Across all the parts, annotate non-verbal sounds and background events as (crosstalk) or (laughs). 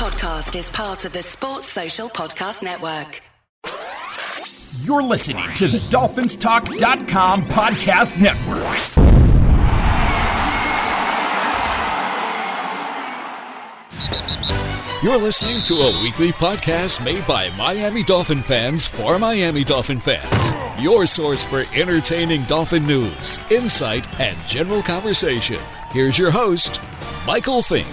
podcast is part of the Sports Social Podcast Network. You're listening to the DolphinsTalk.com podcast network. You're listening to a weekly podcast made by Miami Dolphin fans for Miami Dolphin fans. Your source for entertaining Dolphin news, insight, and general conversation. Here's your host, Michael Fink.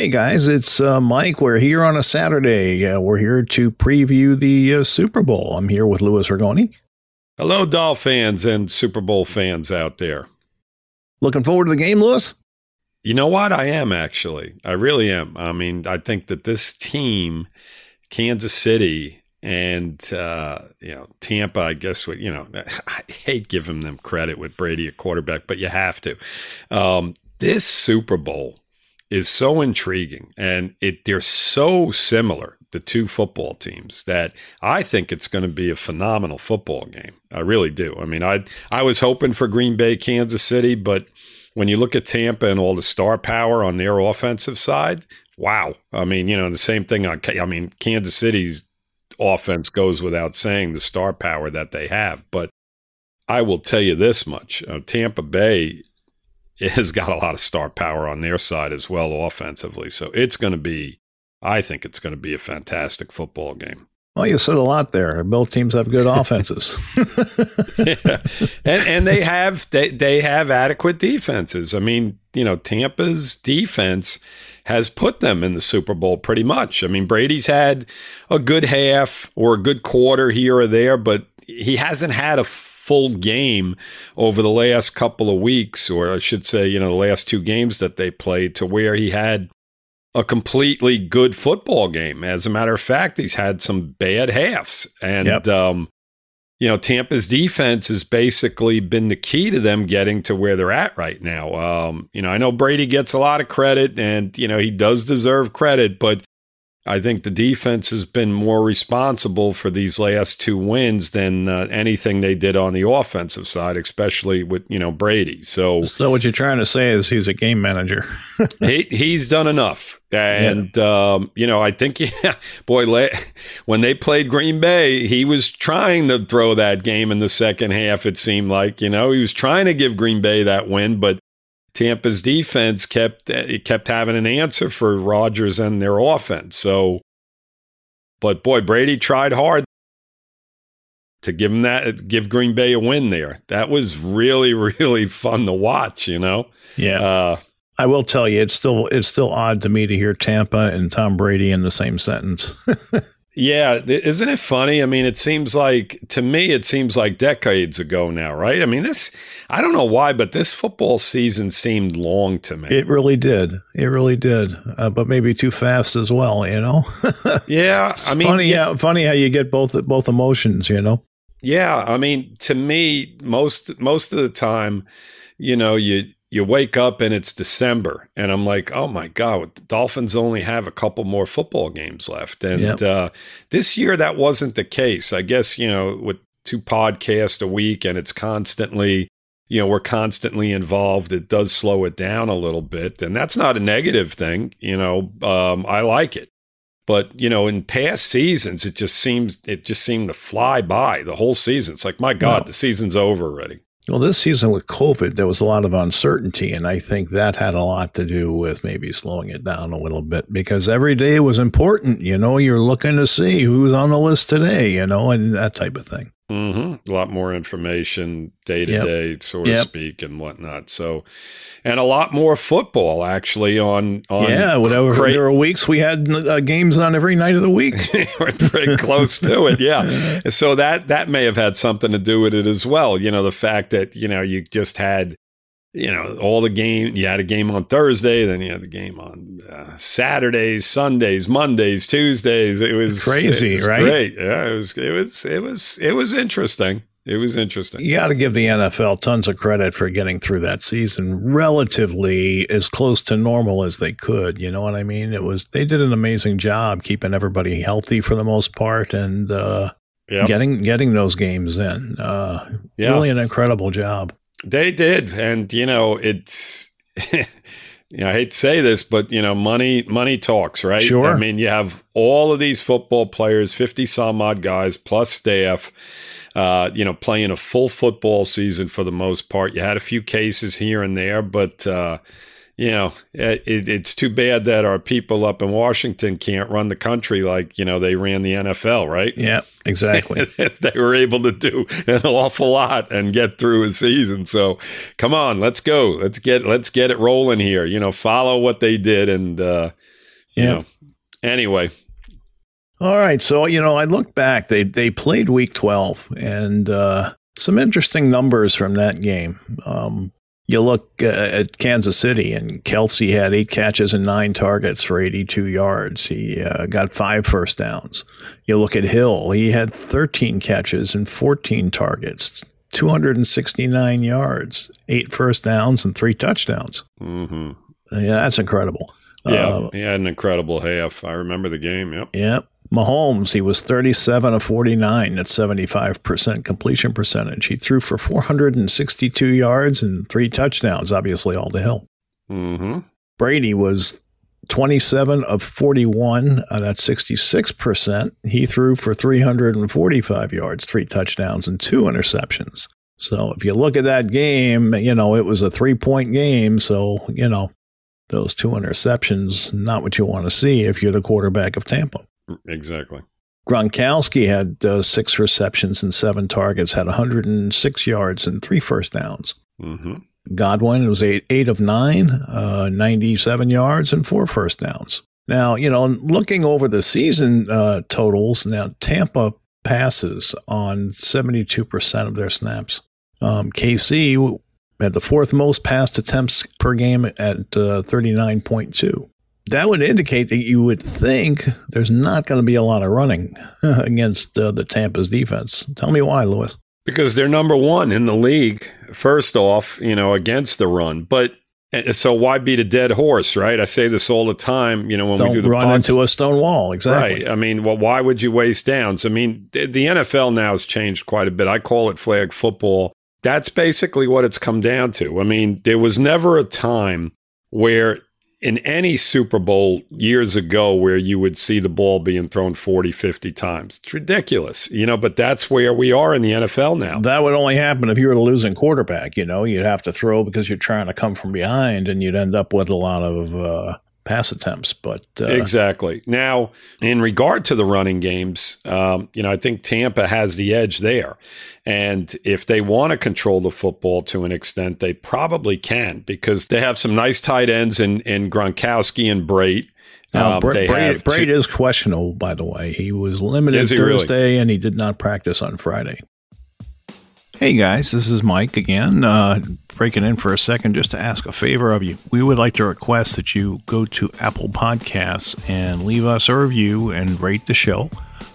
Hey guys, it's uh, Mike. We're here on a Saturday. Uh, we're here to preview the uh, Super Bowl. I'm here with Louis Ragone. Hello, Doll fans and Super Bowl fans out there. Looking forward to the game, Louis? You know what? I am actually. I really am. I mean, I think that this team, Kansas City and uh, you know Tampa, I guess what you know. (laughs) I hate giving them credit with Brady a quarterback, but you have to. Um, this Super Bowl is so intriguing, and it they're so similar the two football teams that I think it's going to be a phenomenal football game. I really do. I mean, I I was hoping for Green Bay, Kansas City, but when you look at Tampa and all the star power on their offensive side, wow. I mean, you know, the same thing on, I mean, Kansas City's offense goes without saying the star power that they have. But I will tell you this much uh, Tampa Bay (laughs) has got a lot of star power on their side as well offensively. So it's going to be, I think it's going to be a fantastic football game. Well, you said a lot there. Both teams have good (laughs) offenses. yeah. and, and they have they, they have adequate defenses. I mean, you know, Tampa's defense has put them in the Super Bowl pretty much. I mean, Brady's had a good half or a good quarter here or there, but he hasn't had a full game over the last couple of weeks, or I should say, you know, the last two games that they played to where he had a completely good football game. As a matter of fact, he's had some bad halves. And, yep. um, you know, Tampa's defense has basically been the key to them getting to where they're at right now. Um, you know, I know Brady gets a lot of credit and, you know, he does deserve credit, but I think the defense has been more responsible for these last two wins than uh, anything they did on the offensive side, especially with you know Brady. So, so what you're trying to say is he's a game manager. (laughs) he he's done enough, and yeah. um, you know I think (laughs) yeah, boy, when they played Green Bay, he was trying to throw that game in the second half. It seemed like you know he was trying to give Green Bay that win, but Tampa's defense kept it kept having an answer for Rodgers and their offense. So, but boy, Brady tried hard to give him that, give Green Bay a win there. That was really, (laughs) really fun to watch. You know, yeah. Uh, I will tell you, it's still it's still odd to me to hear Tampa and Tom Brady in the same sentence. (laughs) Yeah, isn't it funny? I mean, it seems like to me, it seems like decades ago now, right? I mean, this I don't know why, but this football season seemed long to me. It really did. It really did, uh, but maybe too fast as well. You know? (laughs) yeah, I mean, funny yeah, how funny how you get both both emotions. You know? Yeah, I mean, to me, most most of the time, you know, you you wake up and it's December, and I'm like, oh my God, the Dolphins only have a couple more football games left. And yep. uh, this year, that wasn't the case. I guess, you know, with two podcasts a week and it's constantly, you know, we're constantly involved, it does slow it down a little bit. And that's not a negative thing. You know, um, I like it. But you know, in past seasons, it just seems it just seemed to fly by the whole season. It's like, my God, the season's over already. Well, this season with COVID, there was a lot of uncertainty, and I think that had a lot to do with maybe slowing it down a little bit because every day was important. You know, you're looking to see who's on the list today, you know, and that type of thing. Mm-hmm. A lot more information day to day, so to yep. speak, and whatnot. So, and a lot more football actually on. on yeah, whatever. Cra- there were weeks we had uh, games on every night of the week. (laughs) We're pretty close to it, yeah. (laughs) So that that may have had something to do with it as well. You know, the fact that you know you just had you know, all the game. You had a game on Thursday, then you had the game on uh, Saturdays, Sundays, Mondays, Tuesdays. It was crazy, it was right? Great. Yeah, it was. It was. It was. It was interesting. It was interesting. You got to give the NFL tons of credit for getting through that season relatively as close to normal as they could. You know what I mean? It was they did an amazing job keeping everybody healthy for the most part and uh, yep. getting getting those games in. Uh, yeah. Really an incredible job. They did, and you know it's (laughs) you know, I hate to say this, but you know, money money talks, right? Sure. I mean, you have all of these football players, fifty some odd guys plus staff. Uh, you know, playing a full football season for the most part. You had a few cases here and there, but uh, you know, it, it's too bad that our people up in Washington can't run the country like, you know, they ran the NFL, right? Yeah, exactly. (laughs) they were able to do an awful lot and get through a season. So come on, let's go. Let's get let's get it rolling here. You know, follow what they did and uh you Yeah. know. Anyway, All right. So, you know, I look back, they they played week 12 and uh some interesting numbers from that game. Um you look uh, at Kansas City, and Kelce had eight catches and nine targets for 82 yards. He uh, got five first downs. You look at Hill, he had 13 catches and 14 targets, 269 yards, eight first downs, and three touchdowns. Mm-hmm. Yeah, that's incredible. yeah, Uh, he had an incredible half. I remember the game. Yep. Yep. Mahomes, he was 37 of 49 at 75% completion percentage. He threw for 462 yards and three touchdowns, obviously all to Hill. hmm Brady was 27 of 41, uh, that's 66%. He threw for 345 yards, three touchdowns, and two interceptions. So if you look at that game, you know, it was a three point game. So, you know, those two interceptions, not what you want to see if you're the quarterback of Tampa. Exactly. Gronkowski had uh, six receptions and seven targets, had 106 yards and three first downs. hmm Godwin was eight, eight of nine, uh, 97 yards and four first downs. Now, you know, looking over the season uh, totals, now Tampa passes on 72% of their snaps. Um, KC had the fourth most passed attempts per game at uh, 39.2. That would indicate that you would think there's not going to be a lot of running (laughs) against uh, the Tampa's defense. Tell me why, Louis. because they're number one in the league. First off, you know, against the run, but so why beat a dead horse, right? I say this all the time. You know, when we do the run into a stone wall. Exactly. Right. I mean, well, why would you waste downs? I mean, the the NFL now has changed quite a bit. I call it flag football. That's basically what it's come down to. I mean, there was never a time where in any Super Bowl years ago where you would see the ball being thrown 40, 50 times. It's ridiculous, you know, but that's where we are in the NFL now. That would only happen if you were the losing quarterback. You know, you'd have to throw because you're trying to come from behind, and you'd end up with a lot of uh, pass attempts. But uh, Exactly. Now, in regard to the running games, um, you know, I think Tampa has the edge there. And if they want to control the football to an extent, they probably can because they have some nice tight ends in, in Gronkowski and Brate. now, Um, they Brate, Brate two- is questionable, by the way. He was limited he really? Thursday, and he did not practice on Friday. Hey guys, this is Mike again, uh, breaking in for a second just to ask a favor of you. We would like to request that you go to Apple Podcasts and leave us a review and rate the show.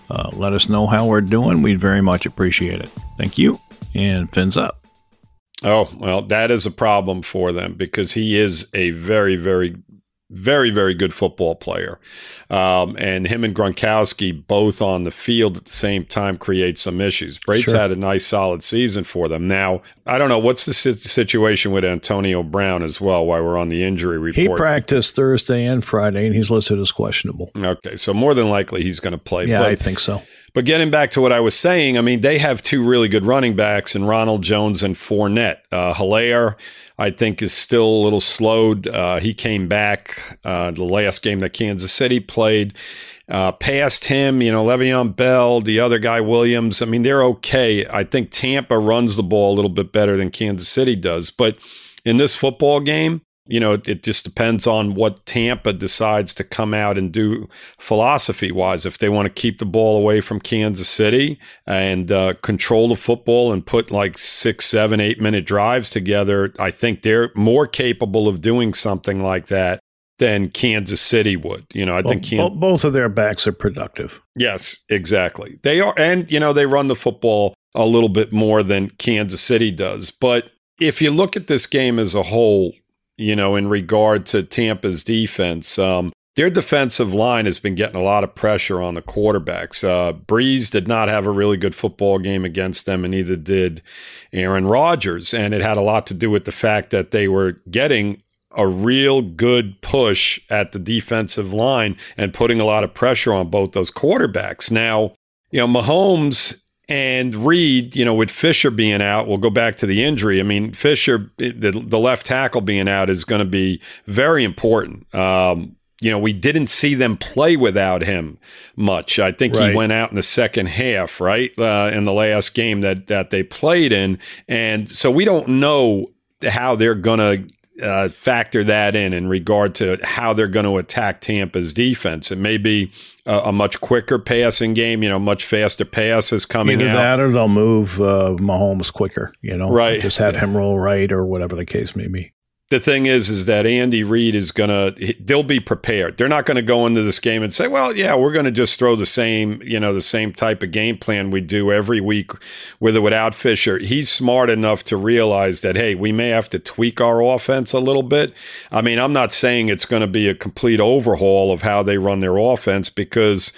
Uh, let us know how we're doing. We'd very much appreciate it. Thank you, and fins up. Oh, well, that is a problem for them because he is a very, very, very, very good football player. Um, and him and Gronkowski both on the field at the same time create some issues. Brate's Sure. had a nice, solid season for them. Now, I don't know what's the situation with Antonio Brown as well while we're on the injury report. He practiced Thursday and Friday, and he's listed as questionable. Okay, so more than likely he's going to play. Yeah, but, I think so. But getting back to what I was saying, I mean, they have two really good running backs in Ronald Jones and Fournette. Uh, Helaire, I think, is still a little slowed. Uh, he came back uh, the last game that Kansas City played. Uh, past him, you know, Le'Veon Bell, the other guy, Williams. I mean, they're okay. I think Tampa runs the ball a little bit better than Kansas City does. But in this football game, you know, it just depends on what Tampa decides to come out and do philosophy wise. If they want to keep the ball away from Kansas City and uh, control the football and put like six, seven, eight minute drives together, I think they're more capable of doing something like that than Kansas City would. You know, I Well, think bo- both of their backs are productive. Yes, exactly. They are, and you know, they run the football a little bit more than Kansas City does. But if you look at this game as a whole, you know, in regard to Tampa's defense, um, their defensive line has been getting a lot of pressure on the quarterbacks. Uh, Brees did not have a really good football game against them, and neither did Aaron Rodgers. And it had a lot to do with the fact that they were getting a real good push at the defensive line and putting a lot of pressure on both those quarterbacks. Now, you know, Mahomes and Reid, you know, with Fisher being out, we'll go back to the injury. I mean, Fisher, the, the left tackle being out is going to be very important. Um, you know, we didn't see them play without him much. I think right. he went out in the second half, right, uh, in the last game that that they played in, and so we don't know how they're going to uh, factor that in in regard to how they're going to attack Tampa's defense. It may be a, a, much quicker passing game, you know, much faster passes coming Either out. that or they'll move uh, Mahomes quicker, you know, right? Just have him roll right or whatever the case may be the thing is, is that Andy Reid is gonna. They'll be prepared. They're not going to go into this game and say, "Well, yeah, we're going to just throw the same, you know, the same type of game plan we do every week, with or without Fisher." He's smart enough to realize that, hey, we may have to tweak our offense a little bit. I mean, I'm not saying it's going to be a complete overhaul of how they run their offense because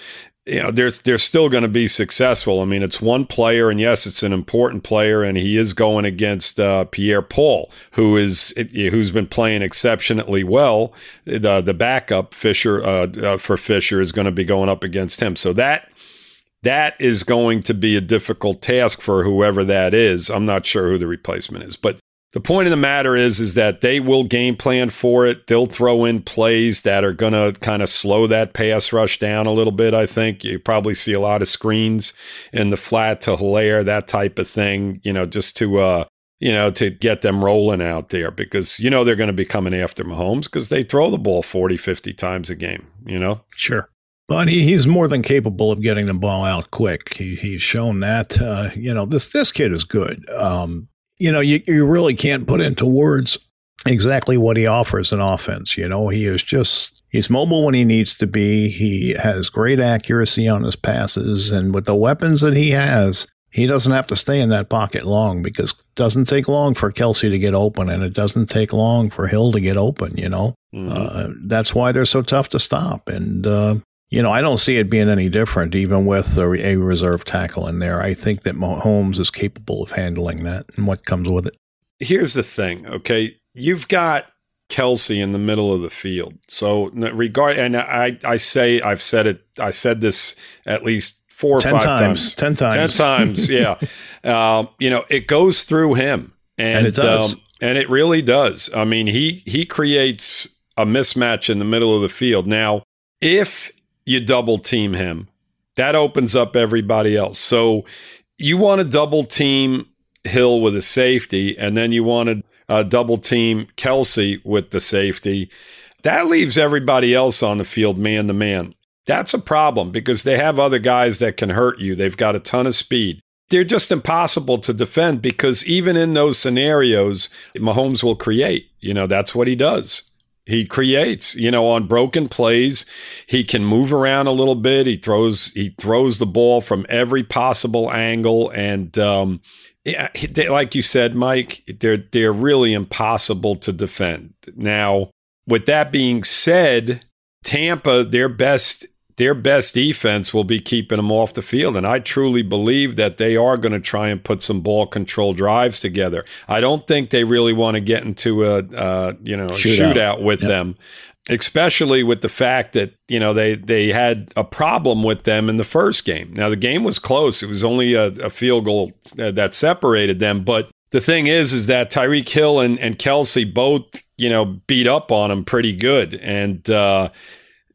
you know, they're, they're still going to be successful. I mean, it's one player, and yes, it's an important player, and he is going against uh, Pierre Paul, who is who's been playing exceptionally well. The the backup Fisher uh, uh, for Fisher is going to be going up against him. So that that is going to be a difficult task for whoever that is. I'm not sure who the replacement is, but the point of the matter is is that they will game plan for it. They'll throw in plays that are going to kind of slow that pass rush down a little bit, I think. You probably see a lot of screens in the flat to Helaire, that type of thing, you know, just to uh you know, to get them rolling out there because you know they're going to be coming after Mahomes because they throw the ball 40, 50 times a game, you know? Sure. But he, he's more than capable of getting the ball out quick. He, he's shown that. Uh, you know, this this kid is good. Um, you know, you, you really can't put into words exactly what he offers in offense. You know, he is just, he's mobile when he needs to be. He has great accuracy on his passes. And with the weapons that he has, he doesn't have to stay in that pocket long because it doesn't take long for Kelce to get open and it doesn't take long for Hill to get open, you know. Mm-hmm. Uh, that's why they're so tough to stop. And, uh, you know, I don't see it being any different, even with a, a reserve tackle in there. I think that Mahomes is capable of handling that and what comes with it. Here's the thing, okay? You've got Kelce in the middle of the field. So regard, and I, I say, I've said it, I said this at least four or ten five times, times. Ten times. Ten times, (laughs) yeah. um, you know, it goes through him. And, and it does. Um, and it really does. I mean, he he creates a mismatch in the middle of the field. Now, if you double team him. That opens up everybody else. So you want to double team Hill with a safety, and then you want to uh, double team Kelce with the safety. That leaves everybody else on the field man to man. That's a problem because they have other guys that can hurt you. They've got a ton of speed. They're just impossible to defend because even in those scenarios, Mahomes will create. You know, that's what he does. He creates, you know, on broken plays. He can move around a little bit. He throws he throws the ball from every possible angle, and um, like you said, Mike, they're they're really impossible to defend. Now, with that being said, Tampa, their best their best defense will be keeping them off the field. And I truly believe that they are going to try and put some ball control drives together. I don't think they really want to get into a, uh, you know, shootout, shootout with yep. them. Especially with the fact that you know they they had a problem with them in the first game. Now the game was close; it was only a, a field goal that separated them. But the thing is, is that Tyreek Hill and, and Kelce both, you know, beat up on him pretty good. And, uh,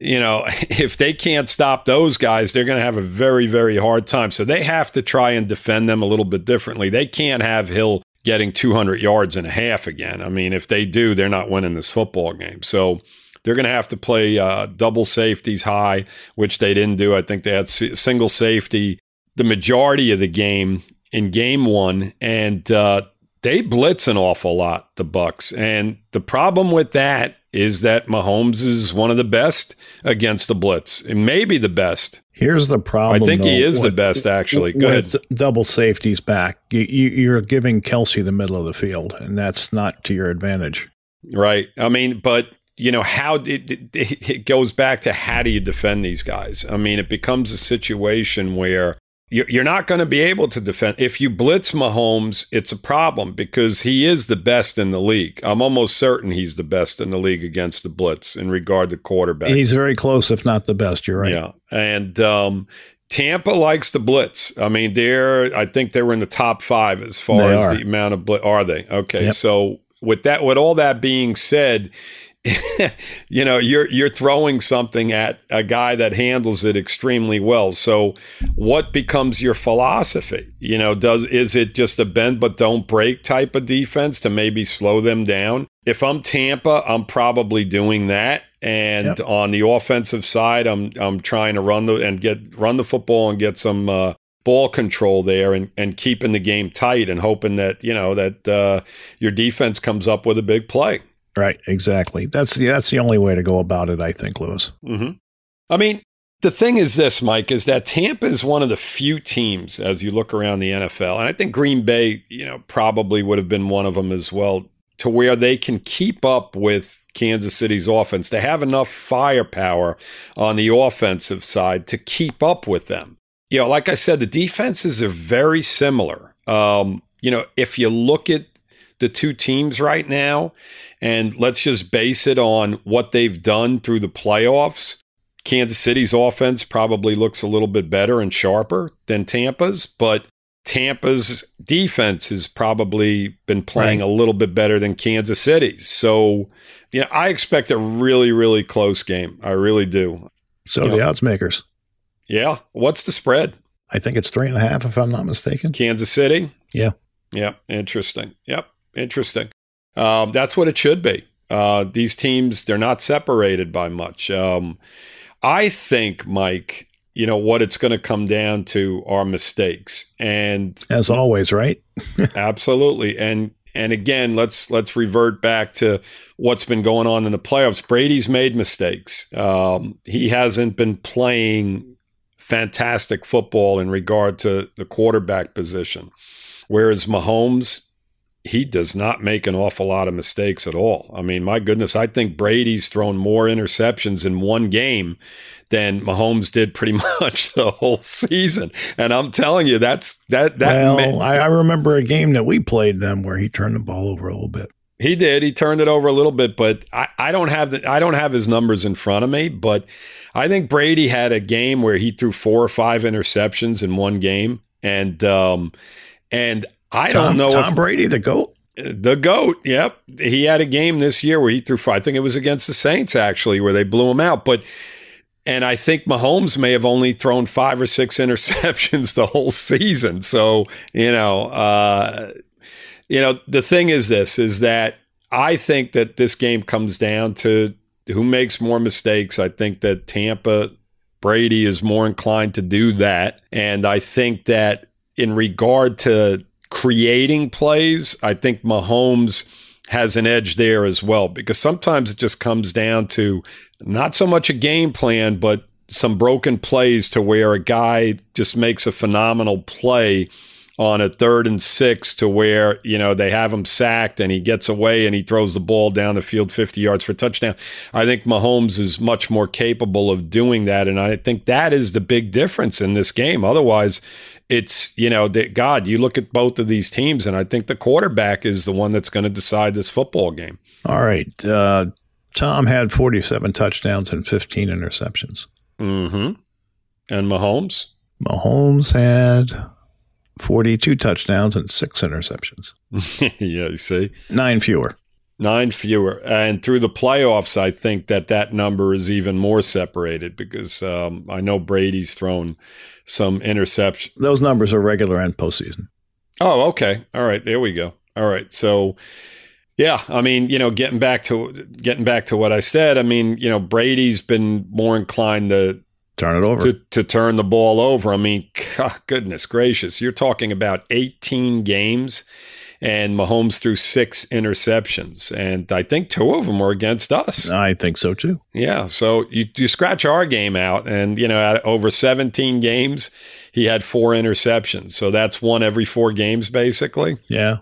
you know, (laughs) if they can't stop those guys, they're going to have a very, very hard time. So they have to try and defend them a little bit differently. They can't have Hill getting 200 yards and a half again. I mean, if they do, they're not winning this football game. So they're going to have to play uh, double safeties high, which they didn't do. I think they had single safety the majority of the game in game one, and uh, they blitz an awful lot, the Bucks. And the problem with that is that Mahomes is one of the best against the blitz, and maybe the best. Here's the problem. I think though, he is with, the best, actually. Go with ahead. Double safeties back. You, are giving Kelce the middle of the field, and that's not to your advantage. Right. I mean, but you know how it, it, it goes back to how do you defend these guys? I mean, it becomes a situation where you're not going to be able to defend. If you blitz Mahomes, it's a problem because he is the best in the league. I'm almost certain he's the best in the league against the blitz in regard to quarterback. He's very close, if not the best. You're right. Yeah. And um, Tampa likes the blitz. I mean, they're, I think they were in the top five as far They as are. the amount of blitz. Are they? Okay. Yep. So, with that, with all that being said, (laughs) you know you're you're throwing something at a guy that handles it extremely well. So what becomes your philosophy? You know does is it just a bend but don't break type of defense to maybe slow them down? If i'm tampa i'm probably doing that. And Yep. on the offensive side i'm i'm trying to run the and get run the football and get some uh ball control there and, and keeping the game tight and hoping that you know that uh, your defense comes up with a big play Right, exactly. That's the that's the only way to go about it, I think, Louis. Mm-hmm. I mean, the thing is this, Mike, is that Tampa is one of the few teams as you look around the NFL, and I think Green Bay, you know, probably would have been one of them as well, to where they can keep up with Kansas City's offense. They have enough firepower on the offensive side to keep up with them. You know, like I said, the defenses are very similar. Um, you know, if you look at the two teams right now, and let's just base it on what they've done through the playoffs. Kansas City's offense probably looks a little bit better and sharper than Tampa's, but Tampa's defense has probably been playing Right. a little bit better than Kansas City's. So, you know, I expect a really, really close game. I really do. So Yeah. the odds makers. Yeah. What's the spread? I think it's three and a half, if I'm not mistaken. Kansas City? Yeah. Yep. Interesting. Yep. Interesting. Um, that's what it should be. Uh, these teams, they're not separated by much. Um, I think, Mike, you know, what it's going to come down to are mistakes. And As always, right? (laughs) Absolutely. And and again, let's let's revert back to what's been going on in the playoffs. Brady's made mistakes. Um, he hasn't been playing fantastic football in regard to the quarterback position. Whereas Mahomes, he does not make an awful lot of mistakes at all. I mean, my goodness, I think Brady's thrown more interceptions in one game than Mahomes did pretty (laughs) much the whole season. And I'm telling you, that's that that well, ma- I, I remember a game that we played them where he turned the ball over a little bit. He did. He turned it over a little bit, but I, I don't have the I don't have his numbers in front of me. But I think Brady had a game where he threw four or five interceptions in one game, and um, and I Tom, don't know Tom if Brady, the goat. the goat. Yep, he had a game this year where he threw. Five, I think it was against the Saints actually, where they blew him out. But and I think Mahomes may have only thrown five or six (laughs) interceptions the whole season. So you know, uh, you know, the thing is this: is that I think that this game comes down to who makes more mistakes. I think that Tampa Brady is more inclined to do that, and I think that in regard to creating plays, I think Mahomes has an edge there as well because sometimes it just comes down to not so much a game plan, but some broken plays to where a guy just makes a phenomenal play on a third and six to where, you know, they have him sacked and he gets away and he throws the ball down the field 50 yards for a touchdown. I think Mahomes is much more capable of doing that. And I think that is the big difference in this game. Otherwise, it's, you know, that God, you look at both of these teams, and I think the quarterback is the one that's going to decide this football game. All right. Uh, Tom had 47 touchdowns and 15 interceptions. Mm-hmm. And Mahomes? Mahomes had 42 touchdowns and six interceptions. (laughs) yeah, you see. Nine fewer. Nine fewer. And through the playoffs, I think that that number is even more separated because um, I know Brady's thrown some interception. Those numbers are regular and postseason. Oh, okay. All right. There we go. All right. So, yeah, I mean, you know, getting back to getting back to what I said, I mean, you know, Brady's been more inclined to Turn it over. to, to turn the ball over. I mean, God, (laughs) goodness gracious, you're talking about 18 games, and Mahomes threw six interceptions, and I think two of them were against us. I think so too. Yeah, so you you scratch our game out, and you know, over 17 games, he had four interceptions. So that's one every four games, basically. (laughs) Yeah.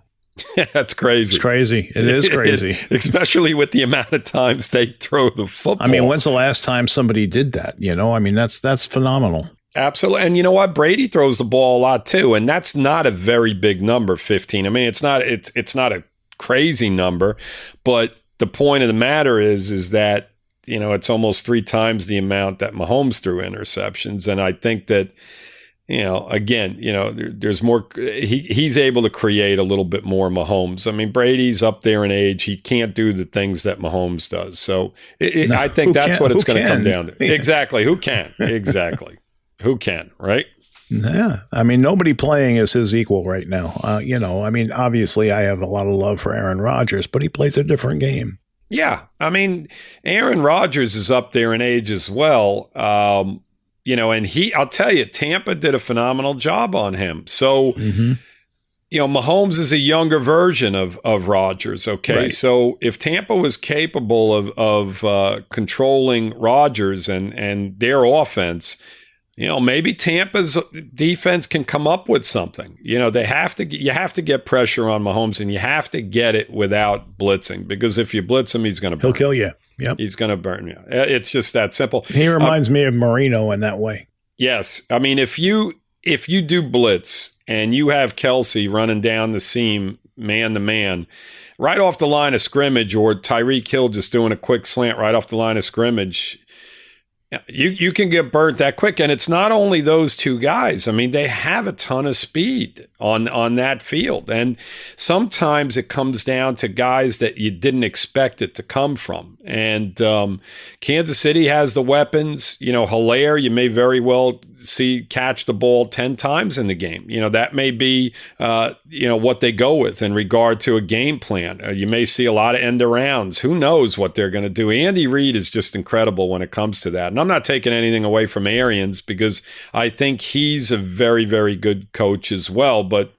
that's crazy. It's crazy. It is (laughs) crazy. especially with the amount of times they throw the football. I mean, when's the last time somebody did that? You know, I mean, that's that's phenomenal. Absolutely. And you know what? Brady throws the ball a lot too. And that's not a very big number, 15. I mean, it's not it's it's not a crazy number, but the point of the matter is is that, you know, it's almost three times the amount that Mahomes threw interceptions. And I think that you know, again, you know, there, there's more. He he's able to create a little bit more Mahomes. I mean, Brady's up there in age; he can't do the things that Mahomes does. So it, it, no, I think that's can, what it's going to come down to. Yeah. Exactly, who can? (laughs) Exactly, who can? Right? Yeah, I mean, nobody playing is his equal right now. Uh, you know, I mean, obviously, I have a lot of love for Aaron Rodgers, but he plays a different game. Yeah, I mean, Aaron Rodgers is up there in age as well. Um, you know, and he, I'll tell you, Tampa did a phenomenal job on him. So, mm-hmm. you know, Mahomes is a younger version of of Rodgers. Okay, right. so if Tampa was capable of of uh, controlling Rodgers and and their offense, you know, maybe Tampa's defense can come up with something. You know, they have to you have to get pressure on Mahomes, and you have to get it without blitzing because if you blitz him, he's going to he'll kill you. Yep. He's going to burn you. Uh, it's just that simple. He um, reminds me of Marino in that way. Yes. I mean, if you if you do blitz and you have Kelce running down the seam man to man, right off the line of scrimmage, or Tyreek Hill just doing a quick slant right off the line of scrimmage, you you can get burnt that quick, and it's not only those two guys. I mean, they have a ton of speed on on that field, and sometimes it comes down to guys that you didn't expect it to come from. And um, Kansas City has the weapons. You know, Helaire, you may very well see catch the ball 10 times in the game. You know, that may be, uh, you know, what they go with in regard to a game plan. Uh, you may see a lot of end arounds. Who knows what they're going to do? Andy Reid is just incredible when it comes to that. And I'm not taking anything away from Arians because I think he's a very, very good coach as well. But,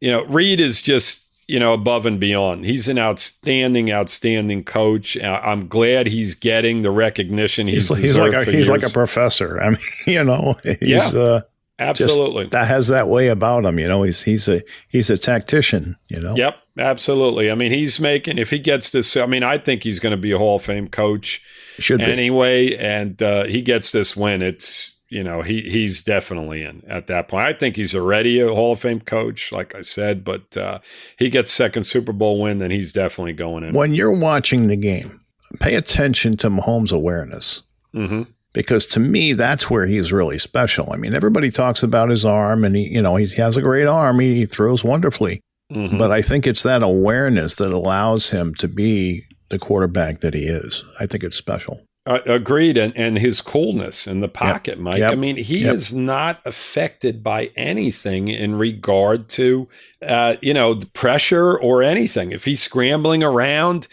you know, Reid is just, you know, above and beyond. He's an outstanding, outstanding coach. I'm glad he's getting the recognition he's, he's, he's like a, he's years. like a professor. I mean, (laughs) you know, he's yeah, uh, absolutely that has that way about him. You know, he's he's a he's a tactician. You know. Yep, absolutely. I mean, he's making if he gets this. I mean, I think he's going to be a Hall of Fame coach. Should anyway, be. and uh, he gets this win. It's you know, he he's definitely in at that point. I think he's already a Hall of Fame coach, like I said, but uh, he gets second Super Bowl win, then he's definitely going in. When you're watching the game, pay attention to Mahomes' awareness. Mm-hmm. Because to me, that's where he's really special. I mean, everybody talks about his arm, and he, you know, he has a great arm. He, he throws wonderfully, mm-hmm. but I think it's that awareness that allows him to be the quarterback that he is. I think it's special. Uh, agreed, and and his coolness in the pocket, yep. Mike. Yep. I mean, he yep. is not affected by anything in regard to, uh, you know, the pressure or anything. If he's scrambling around,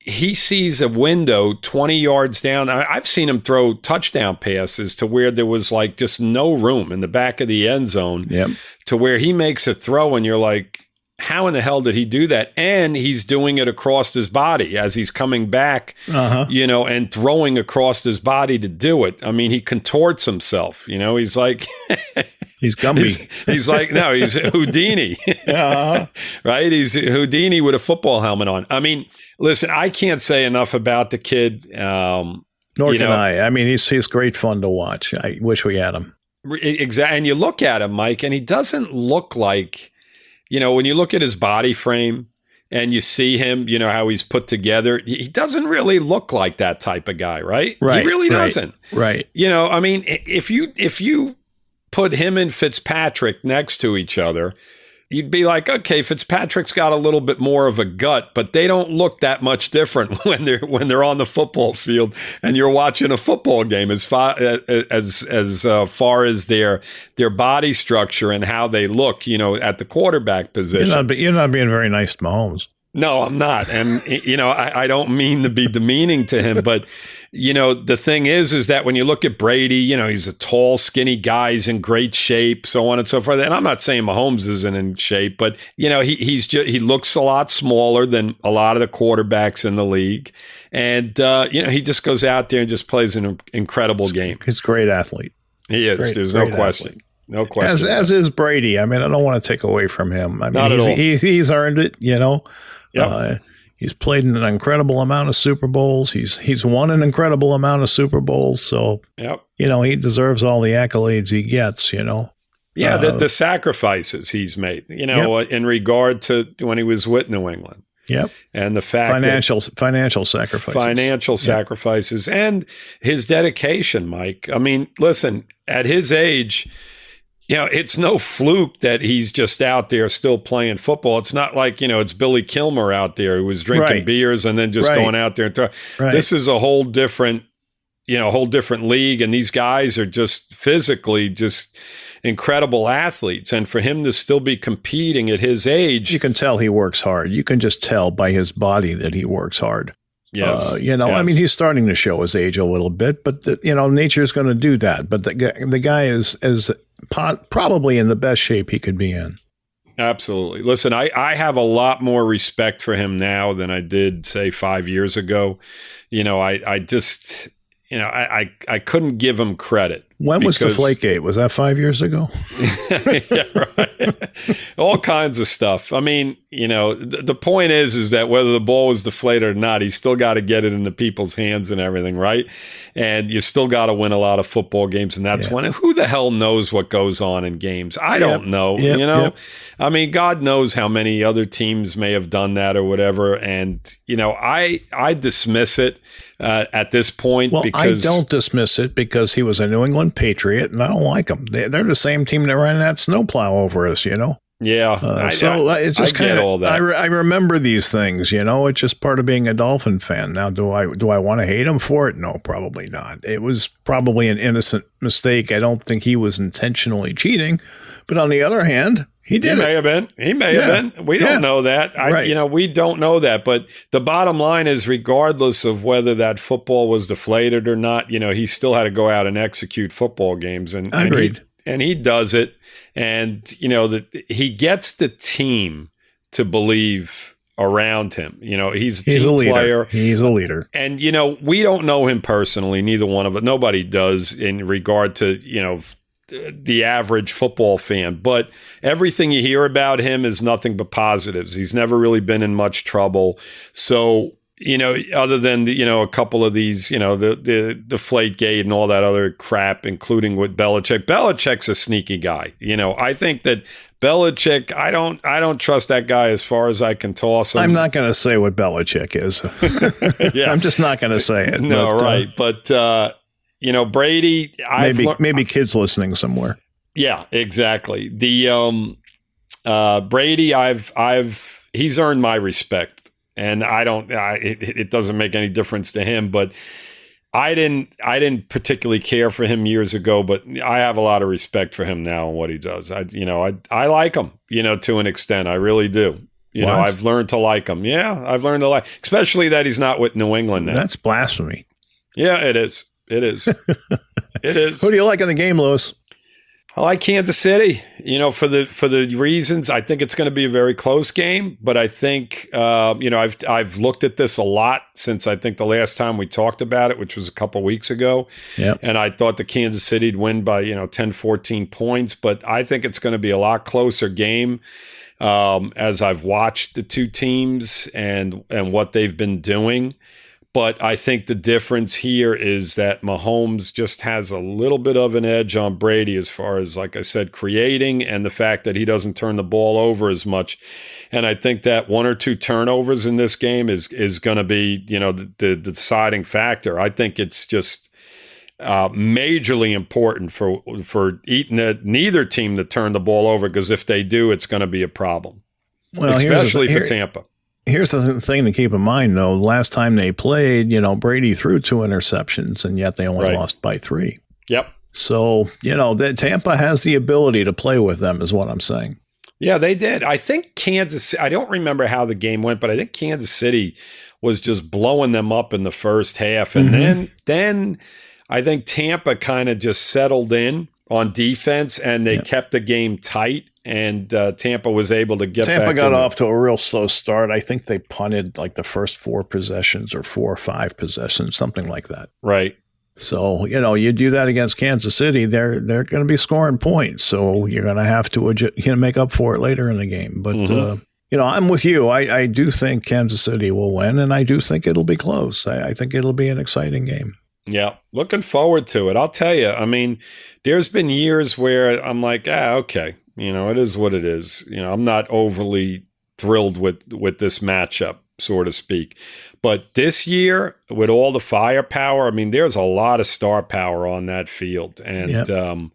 he sees a window 20 yards down. I, have seen him throw touchdown passes to where there was like just no room in the back of the end zone. Yep. To where he makes a throw, and you're like, how in the hell did he do that? And he's doing it across his body as he's coming back, uh-huh. you know, and throwing across his body to do it. I mean, he contorts himself, you know, he's like, (laughs) he's Gumby. he's, he's, like, no, he's (laughs) Houdini, uh-huh. (laughs) right? He's Houdini with a football helmet on. I mean, listen, I can't say enough about the kid. Um, Nor can know, I. I mean, he's, he's great fun to watch. I wish we had him. Exactly. And you look at him, Mike, and he doesn't look like, you know, when you look at his body frame and you see him, you know, how he's put together, he doesn't really look like that type of guy, right? Right. He really right, doesn't. Right. You know, I mean, if you if you put him and Fitzpatrick next to each other, you'd be like, okay, Fitzpatrick's got a little bit more of a gut, but they don't look that much different (laughs) when they're when they're on the football field and you're watching a football game. As far as as uh, far as their their body structure and how they look, you know, at the quarterback position. You're not, you're not being very nice to Mahomes. No, I'm not. And, you know, I, I, don't mean to be demeaning to him, but, you know, the thing is, is that when you look at Brady, you know, he's a tall, skinny guy, he's in great shape, so on and so forth. And I'm not saying Mahomes isn't in shape, but, you know, he, he's just, he looks a lot smaller than a lot of the quarterbacks in the league. And, uh, you know, he just goes out there and just plays an incredible game. He's a great athlete. He is. Great, There's no question. Athlete. No question. As, as is Brady. I mean, I don't want to take away from him. I mean, he's, he, he's earned it, you know. Yep. Uh, He's played in an incredible amount of Super Bowls. He's he's won an incredible amount of Super Bowls. So Yep. you know he deserves all the accolades he gets. You know. Yeah, the, Uh, the sacrifices he's made, you know, in regard to when he was with New England Yep. and the fact Financial financial sacrifices. financial sacrifices and his dedication, Mike. I mean, listen, at his age, you know, it's no fluke that he's just out there still playing football. It's not like, you know, it's Billy Kilmer out there who was drinking Right. beers and then just Right. going out there and throw. Right. This is a whole different, you know, a whole different league. And these guys are just physically just incredible athletes. And for him to still be competing at his age, you can tell he works hard. You can just tell by his body that he works hard. Yes. Uh, you know, I mean, he's starting to show his age a little bit, but the, you know, nature's going to do that. But the guy, the guy is is po- probably in the best shape he could be in. Absolutely. Listen, I, I have a lot more respect for him now than I did, say, five years ago. You know, I, I just, you know, I, I, I couldn't give him credit. When was the Because- Flakegate? Was that five years ago? (laughs) yeah, right. (laughs) All kinds of stuff. I mean, you know, th- the point is, is that whether the ball was deflated or not, he's still got to get it into people's hands and everything, right? And you still got to win a lot of football games, and that's Yeah. when who the hell knows what goes on in games? I don't know. Yep, You know, yep. I mean, God knows how many other teams may have done that or whatever, and you know, I I dismiss it uh, at this point Well, because I don't dismiss it because he was a New England Patriot, and I don't like him. They, they're the same team that ran that snowplow over us, you know. Yeah, Uh, I, so I, it's just kind all of that. I, re- I remember these things, you know. It's just part of being a Dolphin fan. Now, do I do I want to hate him for it? No, probably not. It was probably an innocent mistake. I don't think he was intentionally cheating, but on the other hand, he He may have been. He may Yeah. have been. We Yeah. don't know that. I, Right. You know, we don't know that. But the bottom line is, regardless of whether that football was deflated or not, you know, he still had to go out and execute football games, and and he- Agreed. And he, does it, and you know that he gets the team to believe around him. You know, he's a He's team a leader. player. He's a leader. And you know, we don't know him personally. Neither one of us. Nobody does in regard to you know the average football fan. But everything you hear about him is nothing but positives. He's never really been in much trouble. So you know, other than you know a couple of these, you know, the the deflate gate and all that other crap, including with Belichick. Belichick's a sneaky guy. You know, I think that Belichick. I don't. I don't trust that guy as far as I can toss him. I'm not going to say what Belichick is. (laughs) Yeah. (laughs) I'm just not going to say it. No, but, uh, right. But uh, you know, Brady, I've maybe lear- maybe kids listening somewhere. yeah, exactly. The um uh Brady, I've I've he's earned my respect. And I don't I, it, it doesn't make any difference to him, but I didn't I didn't particularly care for him years ago, but I have a lot of respect for him now and what he does. I you know, I I like him, you know, to an extent. I really do. You know, I've learned to like him. Yeah, I've learned to like, especially that he's not with New England now. That's blasphemy. Yeah, it is. It is. (laughs) it is. Who do you like in the game, Louis? I like Kansas City. You know, for the for the reasons I think it's going to be a very close game. But I think uh, you know I've I've looked at this a lot since I think the last time we talked about it, which was a couple weeks ago. Yeah. And I thought the Kansas City'd win by you know 10, 14 points. But I think it's going to be a lot closer game um, as I've watched the two teams and and what they've been doing. But I think the difference here is that Mahomes just has a little bit of an edge on Brady as far as, like I said, creating and the fact that he doesn't turn the ball over as much. And I think that one or two turnovers in this game is is going to be, you know, the, the, deciding factor. I think it's just uh, majorly important for for eating the, neither team to turn the ball over because if they do, it's going to be a problem, Well, especially th- for Tampa. Here's the thing to keep in mind, though. Last time they played, you know, Brady threw two interceptions, and yet they only Right. lost by three. Yep. So, you know, that Tampa has the ability to play with them, is what I'm saying. Yeah, they did. I think Kansas. I don't remember how the game went, but I think Kansas City was just blowing them up in the first half, and Mhm. then then I think Tampa kind of just settled in on defense, and they kept the game tight, and uh, Tampa was able to get. Tampa got off to a real slow start. I think they punted like the first four possessions or four or five possessions, something like that. right. So, you know, you do that against Kansas City, they're they're going to be scoring points. So you're going to have to adju- you know, make up for it later in the game. But Mhm. uh, you know, I'm with you. I, I do think Kansas City will win, and I do think it'll be close. I, I think it'll be an exciting game. Yeah, looking forward to it. I'll tell you. I mean, there's been years where I'm like, ah, okay, you know, it is what it is. You know, I'm not overly thrilled with with this matchup, so to speak. But this year, with all the firepower, I mean, there's a lot of star power on that field, and yep. um,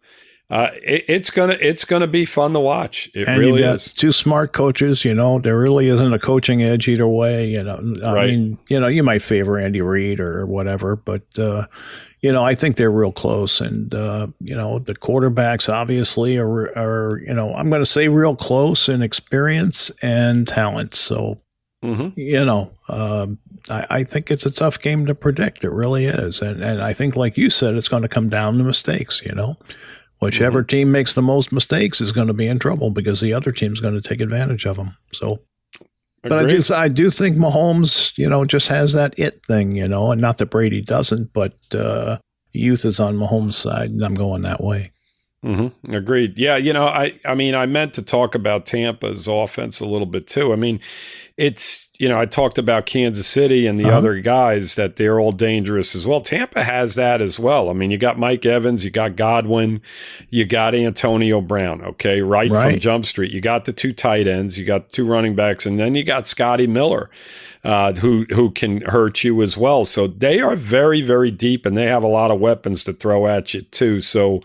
uh, it, it's gonna it's gonna be fun to watch. It and really got is. Two smart coaches, you know. There really isn't a coaching edge either way. You know, I right. mean, you know, you might favor Andy Reid or whatever, but uh, you know, I think they're real close. And uh, you know, the quarterbacks obviously are are you know, I'm going to say real close in experience and talent. So mm-hmm. you know, um, I, I, think it's a tough game to predict. It really is, and and I think, like you said, it's going to come down to mistakes. You know. Whichever mm-hmm. team makes the most mistakes is going to be in trouble because the other team's going to take advantage of them. So, Agreed. but I do I do think Mahomes, you know, just has that it thing, you know, and not that Brady doesn't, but uh, youth is on Mahomes' side, and I'm going that way. Mm-hmm. Agreed. Yeah, you know, I I mean, I meant to talk about Tampa's offense a little bit too. I mean, it's you know, I talked about Kansas City and the uh-huh. other guys that they're all dangerous as well. Tampa has that as well. I mean, you got Mike Evans, you got Godwin, you got Antonio Brown. Okay, right, right. from Jump Street, you got the two tight ends, you got two running backs, and then you got Scotty Miller. Uh, who who can hurt you as well. So they are very very deep, and they have a lot of weapons to throw at you too. So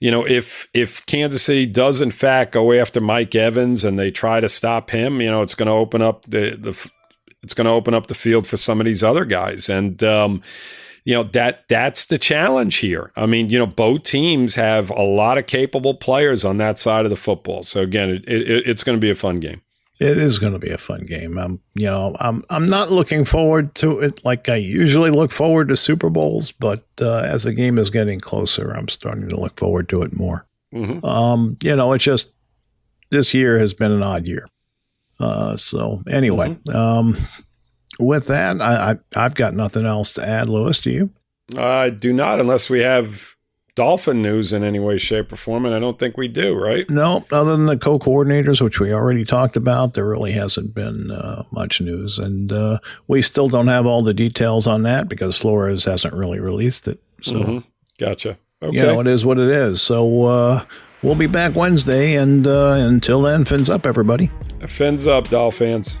you know, if if Kansas City does in fact go after Mike Evans and they try to stop him, you know, it's going to open up the the it's going to open up the field for some of these other guys, and um, you know that that's the challenge here. I mean, you know, both teams have a lot of capable players on that side of the football. So again, it, it, it's going to be a fun game it is going to be a fun game. I'm, you know, I'm I'm not looking forward to it like I usually look forward to Super Bowls, but uh, as the game is getting closer, I'm starting to look forward to it more. Mm-hmm. Um, you know, it's just this year has been an odd year. Uh, so anyway, mm-hmm. um, with that, I, I have got nothing else to add. Louis, do you? I do not, unless we have dolphin news in any way, shape, or form, and I don't think we do, right? No, other than the co-coordinators, which we already talked about, there really hasn't been uh, much news, and uh, we still don't have all the details on that because Flores hasn't really released it. So, mm-hmm. gotcha. Okay. You know, it is what it is. So uh, we'll be back Wednesday, and uh, until then, fins up, everybody. Fins up, Dolphins.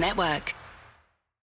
Network.